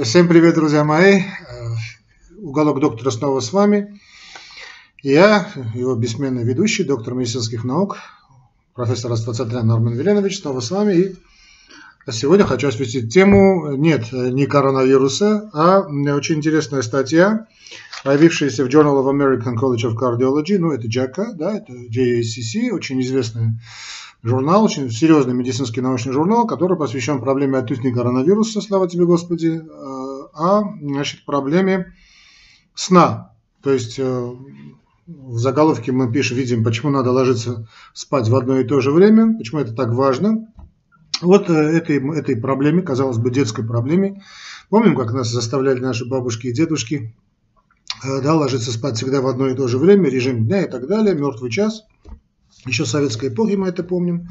Всем привет, друзья мои. Э, Уголок доктора снова с вами. Я, его бессменный ведущий, доктор медицинских наук, профессор Аствацатрян Норман Веленович, снова с вами. И сегодня хочу осветить тему, нет, не коронавируса, а очень интересная статья, появившаяся в Journal of American College of Cardiology, ну это JACA, да, это JACC, очень известная журнал, очень серьезный медицинский научный журнал, который посвящен проблеме отнюдь не коронавируса, слава тебе Господи, э, а значит, проблеме сна. То есть э, в заголовке мы пишем, видим, почему надо ложиться спать в одно и то же время, почему это так важно. Вот э, этой, этой проблеме, казалось бы, детской проблеме, помним, как нас заставляли наши бабушки и дедушки да, ложиться спать всегда в одно и то же время, режим дня и так далее, мертвый час – еще советской эпохи мы это помним.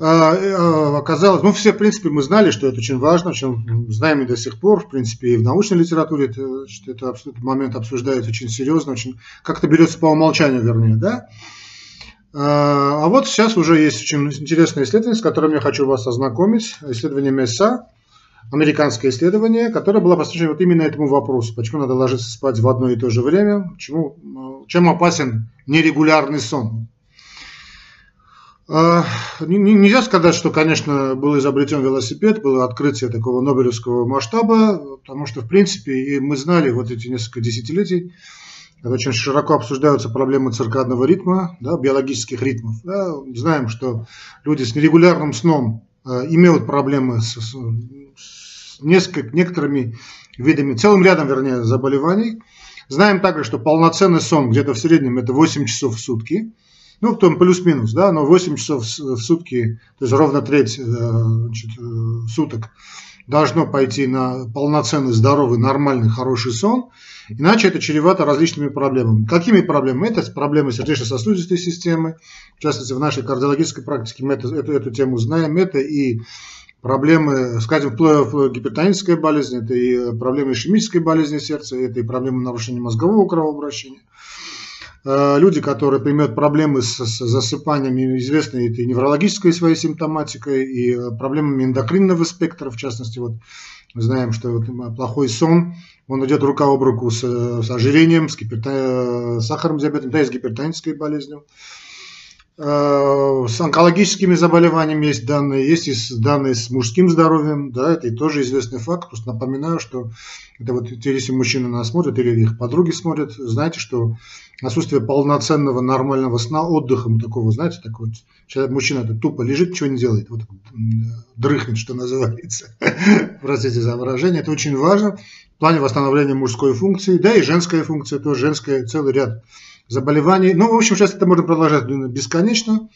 А, а, оказалось, ну все, в принципе, мы знали, что это очень важно, очень знаем и до сих пор, в принципе, и в научной литературе это, это, этот момент обсуждается очень серьезно, очень как-то берется по умолчанию, вернее, да. А, а вот сейчас уже есть очень интересное исследование, с которым я хочу вас ознакомить, исследование МЕСА, американское исследование, которое было посвящено вот именно этому вопросу, почему надо ложиться спать в одно и то же время, почему, чем опасен нерегулярный сон. А, нельзя сказать, что, конечно, был изобретен велосипед, было открытие такого нобелевского масштаба, потому что, в принципе, и мы знали вот эти несколько десятилетий, когда очень широко обсуждаются проблемы циркадного ритма, да, биологических ритмов. Да, знаем, что люди с нерегулярным сном э, имеют проблемы с, с, с несколько, некоторыми видами, целым рядом, вернее, заболеваний. Знаем также, что полноценный сон где-то в среднем это 8 часов в сутки ну, там плюс-минус, да, но 8 часов в сутки, то есть ровно треть э, значит, э, суток должно пойти на полноценный, здоровый, нормальный, хороший сон, иначе это чревато различными проблемами. Какими проблемами? Это проблемы сердечно-сосудистой системы, в частности, в нашей кардиологической практике мы это, эту, эту тему знаем, это и проблемы, скажем, гипертоническая болезнь, это и проблемы ишемической болезни сердца, это и проблемы нарушения мозгового кровообращения. Э, люди, которые имеют проблемы с, с засыпанием, известны этой неврологической своей симптоматикой и э, проблемами эндокринного спектра, в частности, вот мы знаем, что вот плохой сон, он идет рука об руку с, с ожирением, с, гипертон... с сахарным диабетом, да и с гипертонической болезнью. Э, с онкологическими заболеваниями есть данные, есть и данные с мужским здоровьем, да, это тоже известный факт. Просто напоминаю, что это вот если мужчины нас смотрят или их подруги смотрят, знаете, что отсутствие полноценного нормального сна, отдыхом такого, знаете, такой вот, человек, мужчина это тупо лежит, ничего не делает, вот дрыхнет, что называется. Простите за выражение, это очень важно в плане восстановления мужской функции, да и женская функция, тоже женская, целый ряд заболеваний. Ну, в общем, сейчас это можно продолжать бесконечно.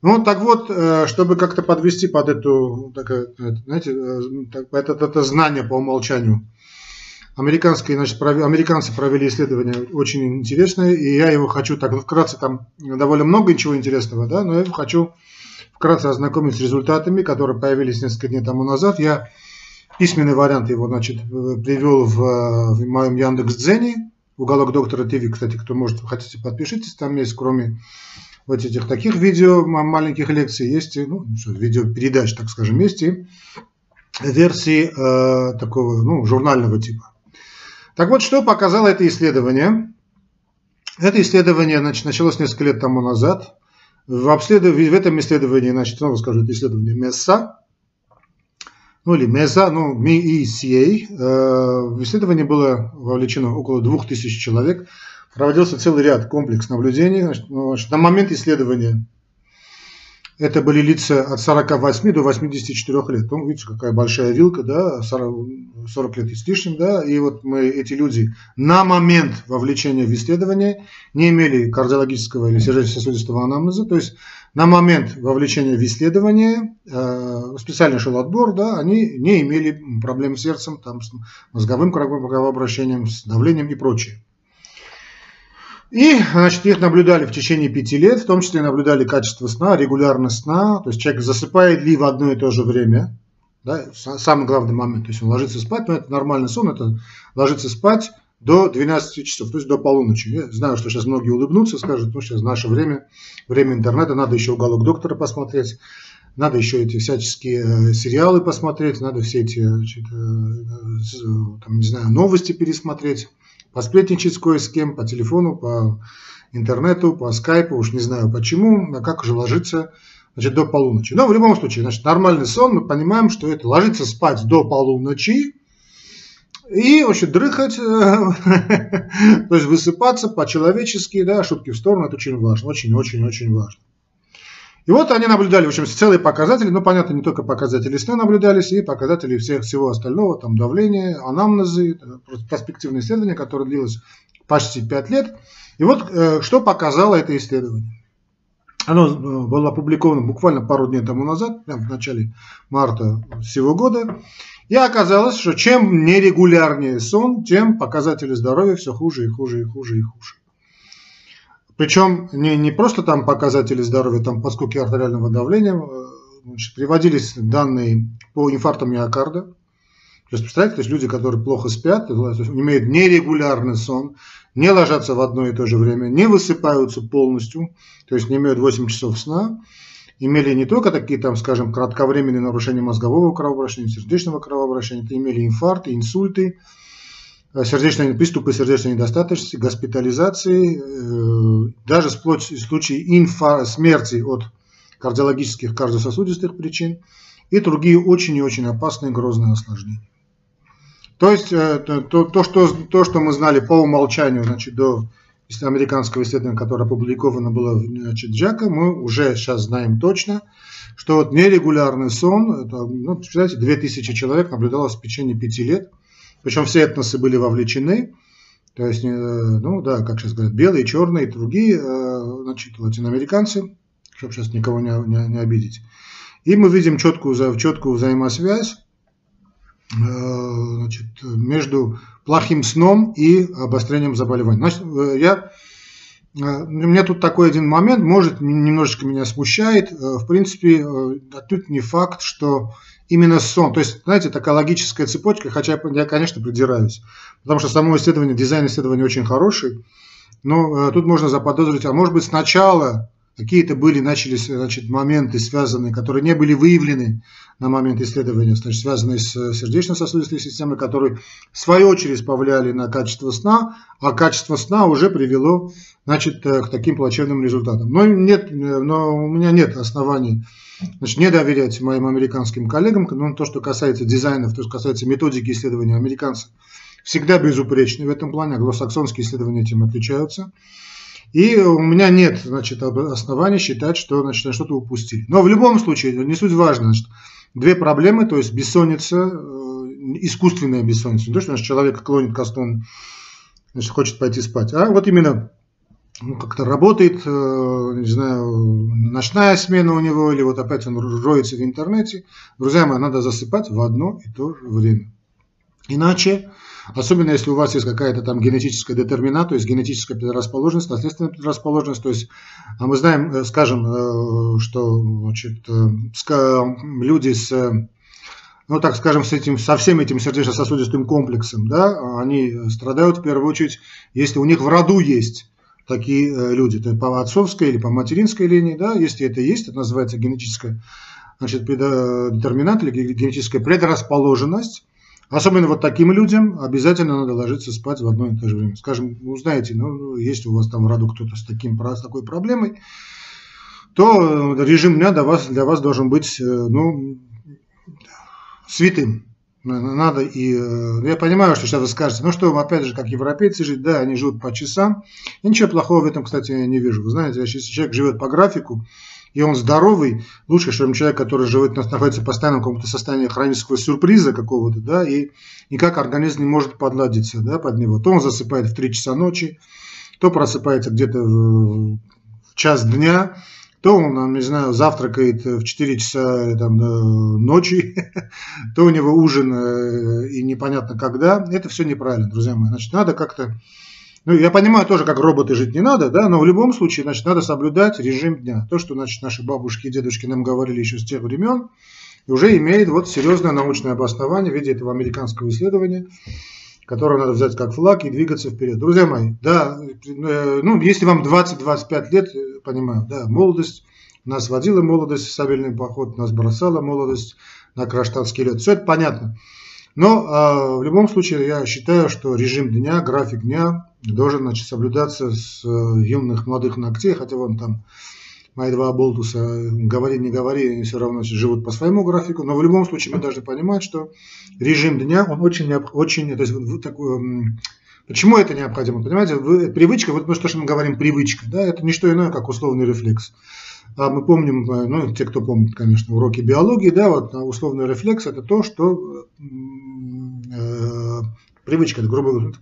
Ну, так вот, э, чтобы как-то подвести под эту, так, знаете, э, это, это знание по умолчанию, американские, значит, пров... американцы провели исследование очень интересное, и я его хочу так вкратце, там довольно много ничего интересного, да, но я хочу вкратце ознакомить с результатами, которые появились несколько дней тому назад. Я письменный вариант его, значит, привел в, в моем Яндекс.Дзене, уголок доктора ТВ, кстати, кто может, хотите, подпишитесь, там есть, кроме вот этих таких видео, маленьких лекций, есть, ну, видеопередач, так скажем, есть и версии э, такого, ну, журнального типа. Так вот, что показало это исследование? Это исследование значит, началось несколько лет тому назад. В, обследов... в этом исследовании, значит, снова скажу, это исследование МЕСА, ну или МЕСА, ну MECA. Э, в исследовании было вовлечено около 2000 человек. Проводился целый ряд комплекс наблюдений. Ну, значит, на момент исследования это были лица от 48 до 84 лет. Ну, видите, какая большая вилка, да, 40, 40 лет и с лишним, да, и вот мы, эти люди на момент вовлечения в исследование не имели кардиологического или сердечно-сосудистого анамнеза, то есть на момент вовлечения в исследование э, специально шел отбор, да, они не имели проблем с сердцем, там, с мозговым кровообращением, с давлением и прочее. И, значит, их наблюдали в течение пяти лет, в том числе наблюдали качество сна, регулярность сна, то есть человек засыпает ли в одно и то же время, да, самый главный момент, то есть он ложится спать, но это нормальный сон, это ложится спать до 12 часов, то есть до полуночи. Я знаю, что сейчас многие улыбнутся, скажут, ну сейчас наше время, время интернета, надо еще уголок доктора посмотреть. надо еще эти всяческие э, сериалы посмотреть, надо все эти, значит, там, не знаю, новости пересмотреть, посплетничать кое с кем, по телефону, по интернету, по скайпу, уж не знаю почему, а как уже ложиться значит, до полуночи. Но в любом случае, значит, нормальный сон, мы понимаем, что это ложиться спать до полуночи, и, в общем, дрыхать, то есть высыпаться по-человечески, да, шутки в сторону, это очень важно, очень-очень-очень важно. И вот они наблюдали, в общем, целые показатели, ну, понятно, не только показатели сна наблюдались, и показатели всех, всего остального, там, давление, анамнезы, перспективное исследование, которое длилось почти 5 лет. И вот э, что показало это исследование. Оно э, было опубликовано буквально пару дней тому назад, прямо в начале марта всего года. И оказалось, что чем нерегулярнее сон, тем показатели здоровья все хуже и хуже и хуже и хуже. Причем не, не просто там показатели здоровья, там подскоки артериального давления, э, значит, приводились данные по инфарктам миокарда. То есть, представляете, то есть люди, которые плохо спят, имеют нерегулярный сон, не ложатся в одно и то же время, не высыпаются полностью, то есть не имеют 8 часов сна, имели не только такие, там, скажем, кратковременные нарушения мозгового кровообращения, сердечного кровообращения, это имели инфаркты, инсульты, э, сердечные приступы сердечной недостаточности, госпитализации, э, даже вплоть в случае инфа, смерти от кардиологических, кардиососудистых причин и другие очень и очень опасные грозные осложнения. То есть э, то, то, что, то, что мы знали по умолчанию значит, до американского исследования, которое опубликовано было значит, Джека, мы уже сейчас знаем точно, что вот нерегулярный сон, это, ну, представляете, 2000 человек наблюдалось в течение 5 лет, причем все этносы были вовлечены, то есть, э, ну да, как сейчас говорят, белые, черные другие, э, значит, латиноамериканцы, чтобы сейчас никого не, не, не обидеть. И мы видим четкую, четкую взаимосвязь значит, между плохим сном и обострением заболеваний. Значит, э, я, э, у меня тут такой один момент, может, немножечко меня смущает. Э, в принципе, тут не факт, что именно сон, то есть, знаете, такая логическая цепочка, хотя я, конечно, придираюсь, потому что само исследование, дизайн исследования очень хороший, но тут можно заподозрить, а может быть, сначала Какие-то были, начались значит, моменты, связанные, которые не были выявлены на момент исследования, значит, связанные с сердечно-сосудистой системой, которые в свою очередь повлияли на качество сна, а качество сна уже привело значит, к таким плачевным результатам. Но, нет, но у меня нет оснований значит, не доверять моим американским коллегам, но то, что касается дизайнов, то, что касается методики исследования американцев, всегда безупречны в этом плане, англосаксонские исследования этим отличаются. И у меня нет значит, оснований считать, что значит, что-то упустили. Но в любом случае, не суть важно, значит, две проблемы, то есть бессонница, э, искусственная бессонница, не то, что наш человек клонит ко сну, значит, хочет пойти спать, а вот именно ну, как-то работает, э, не знаю, ночная смена у него, или вот опять он роется в интернете. Друзья мои, надо засыпать в одно и то же время. Иначе Особенно если у вас есть какая-то там генетическая детерминат, то есть генетическая предрасположенность, наследственная предрасположенность. То есть, а мы знаем, э, скажем, э, что значит, э, люди с ну, так скажем, с этим, со всем этим сердечно-сосудистым комплексом, да, они страдают в первую очередь, если у них в роду есть такие люди, то по отцовской или по материнской линии, да, если это есть, это называется генетическая значит, детерминант или генетическая предрасположенность, Особенно вот таким людям обязательно надо ложиться спать в одно и то же время. Скажем, вы знаете, ну, есть у вас там в роду кто-то с, таким, с такой проблемой, то режим дня для вас, для вас должен быть э, ну, святым. Надо и э, я понимаю, что сейчас вы скажете, ну что, опять же, как европейцы жить, да, они живут по часам. И ничего плохого в этом, кстати, я не вижу. Вы знаете, если человек живет по графику, и он здоровый, лучше, чем человек, который живет, находится постоянно в каком-то состоянии хронического сюрприза какого-то, да, и никак организм не может подладиться, да, под него. То он засыпает в 3 часа ночи, то просыпается где-то в час дня, то он, не знаю, завтракает в 4 часа там, ночи, то у него ужин э, и непонятно когда. Это все неправильно, друзья мои. Значит, надо как-то ну, я понимаю тоже, как роботы жить не надо, да, но в любом случае, значит, надо соблюдать режим дня. То, что, значит, наши бабушки и дедушки нам говорили еще с тех времен, уже имеет вот серьезное научное обоснование в виде этого американского исследования, которое надо взять как флаг и двигаться вперед. Друзья мои, да, э, ну, если вам 20-25 лет, понимаю, да, молодость, Нас водила молодость в сабельный поход, нас бросала молодость на краштанский лед. Все это понятно. Но э, в любом случае я считаю, что режим дня, график дня должен значит, соблюдаться с э, юных молодых ногтей, хотя вон там мои два болтуса, говори, не говори, они все равно живут по своему графику, но в любом случае мы должны понимать, что режим дня, он очень, очень то есть, такой, почему это необходимо, понимаете, привычка, вот то, что мы говорим привычка, да, это не что иное, как условный рефлекс. А мы помним, ну, те, кто помнит, конечно, уроки биологии, да, вот условный рефлекс это то, что э, привычка, грубо говоря,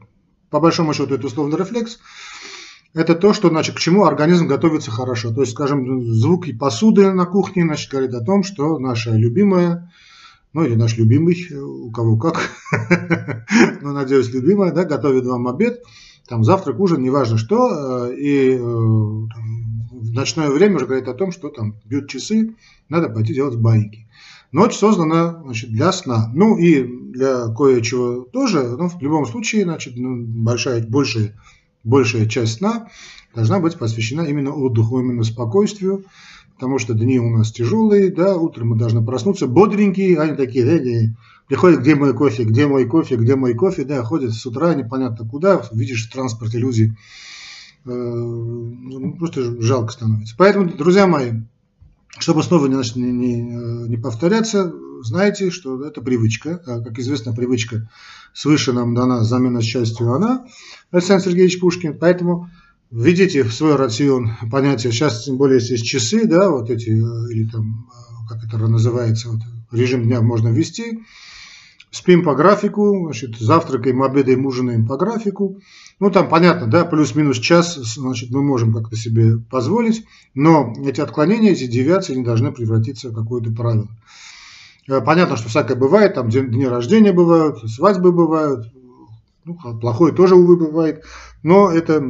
по большому счету это условный рефлекс, это то, что, значит, к чему организм готовится хорошо. То есть, скажем, звуки посуды на кухне, значит, говорит о том, что наша любимая, ну или наш любимый, у кого как, ну, надеюсь, любимая, да, готовит вам обед, там завтрак, ужин, неважно что, э, и э, в ночное время уже говорит о том, что там бьют часы, надо пойти делать байки. Ночь создана значит, для сна. Ну и для кое-чего тоже, но в любом случае, значит, ну, большая, большая большая часть сна должна быть посвящена именно отдыху, именно спокойствию, потому что дни у нас тяжелые, да, утром мы должны проснуться бодренькие, они такие, да, не, приходят, где мой кофе, где мой кофе, где мой кофе, да, ходят с утра непонятно куда, видишь в транспорте люди, э, ну, просто жалко становится. Поэтому, друзья мои, чтобы снова не, не, не повторяться, знаете, что это привычка. А, как известно, привычка свыше нам дана, замена счастью она, Александр Сергеевич Пушкин. Поэтому введите в свой рацион понятие, сейчас тем более есть часы, да, вот эти, э, или там, э, как это называется, вот, режим дня можно ввести. Спим по графику, значит, завтракаем, обедаем, ужинаем по графику. Ну, там понятно, да, плюс-минус час, значит, мы можем как-то себе позволить, но эти отклонения, эти девиации не должны превратиться в какое-то правило. Э, понятно, что всякое бывает, там дни рождения бывают, свадьбы бывают, ну, плохое тоже, увы, бывает, но это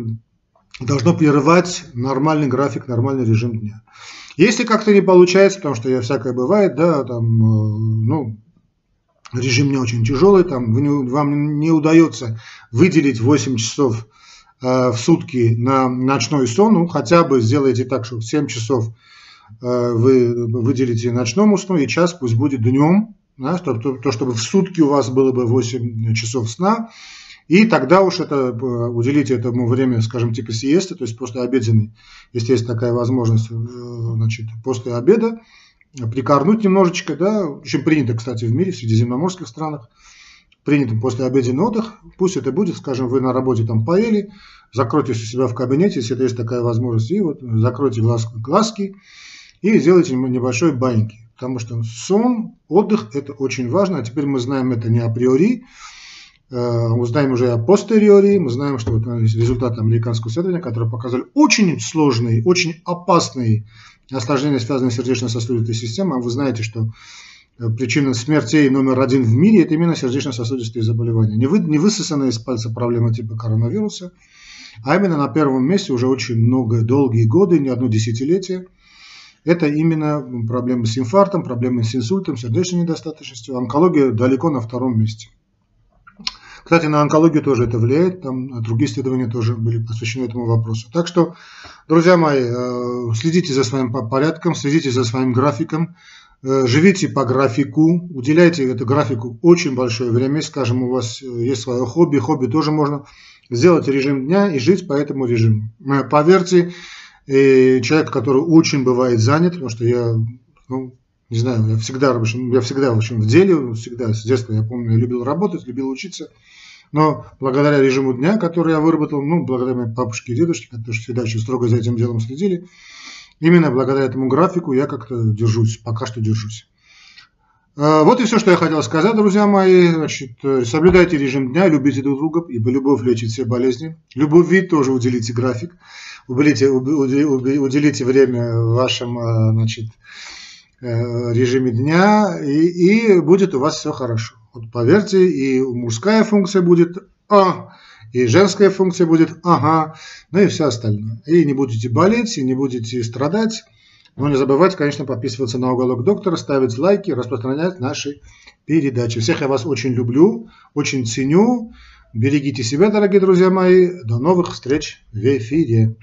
должно прерывать нормальный график, нормальный режим дня. Если как-то не получается, потому что я всякое бывает, да, там, э, ну, режим не очень тяжелый, там, вам не удается выделить 8 часов э, в сутки на ночной сон, ну, хотя бы сделайте так, что 7 часов Э, вы выделите ночному сну, и час пусть будет днем, да, то, то, то, чтобы в сутки у вас было бы 8 часов сна, и тогда уж это, э, уделите этому время, скажем, типа сиесты, то есть после обеденной, если есть такая возможность, э, значит, после обеда, прикорнуть немножечко, да, очень принято, кстати, в мире, в средиземноморских странах, принято после обеденный отдых, пусть это будет, скажем, вы на работе там поели, закройтесь у себя в кабинете, если есть такая возможность, и вот закройте глаз, глазки, и сделайте небольшой баньки. Потому что сон, отдых – это очень важно. А теперь мы знаем это не априори, э, мы знаем уже о постериори, мы знаем, что вот результаты американского исследования, которые показали очень сложные, очень опасные осложнения, связанные с сердечно-сосудистой системой. А вы знаете, что э, причина смертей номер один в мире – это именно сердечно-сосудистые заболевания. Не, вы, не высосанная из пальца проблема типа коронавируса, а именно на первом месте уже очень много, долгие годы, не одно десятилетие – это именно проблемы с инфарктом, проблемы с инсультом, сердечной недостаточностью. Онкология далеко на втором месте. Кстати, на онкологию тоже это влияет, там другие исследования тоже были посвящены этому вопросу. Так что, друзья мои, э, следите за своим порядком, следите за своим графиком, э, живите по графику, уделяйте этому графику очень большое время. Скажем, у вас э, есть свое хобби, хобби тоже можно сделать режим дня и жить по этому режиму. Поверьте, человек, который очень бывает занят, потому что я, ну, не знаю, я всегда, в общем, я всегда, в общем, в деле, всегда, с детства, я помню, я любил работать, любил учиться, но благодаря режиму дня, который я выработал, ну, благодаря моей бабушке и дедушке, которые всегда очень строго за этим делом следили, именно благодаря этому графику я как-то держусь, пока что держусь. А, вот и все, что я хотел сказать, друзья мои. Значит, соблюдайте режим дня, любите друг друга, ибо любовь лечит все болезни. Любови тоже уделите график уделите, уделите время в вашем э, значит, режиме дня, и, и будет у вас все хорошо. Вот поверьте, и мужская функция будет «а», и женская функция будет «ага», ну и все остальное. И не будете болеть, и не будете страдать. Но не забывайте, конечно, подписываться на уголок доктора, ставить лайки, распространять наши передачи. Всех я вас очень люблю, очень ценю. Берегите себя, дорогие друзья мои. До новых встреч в эфире.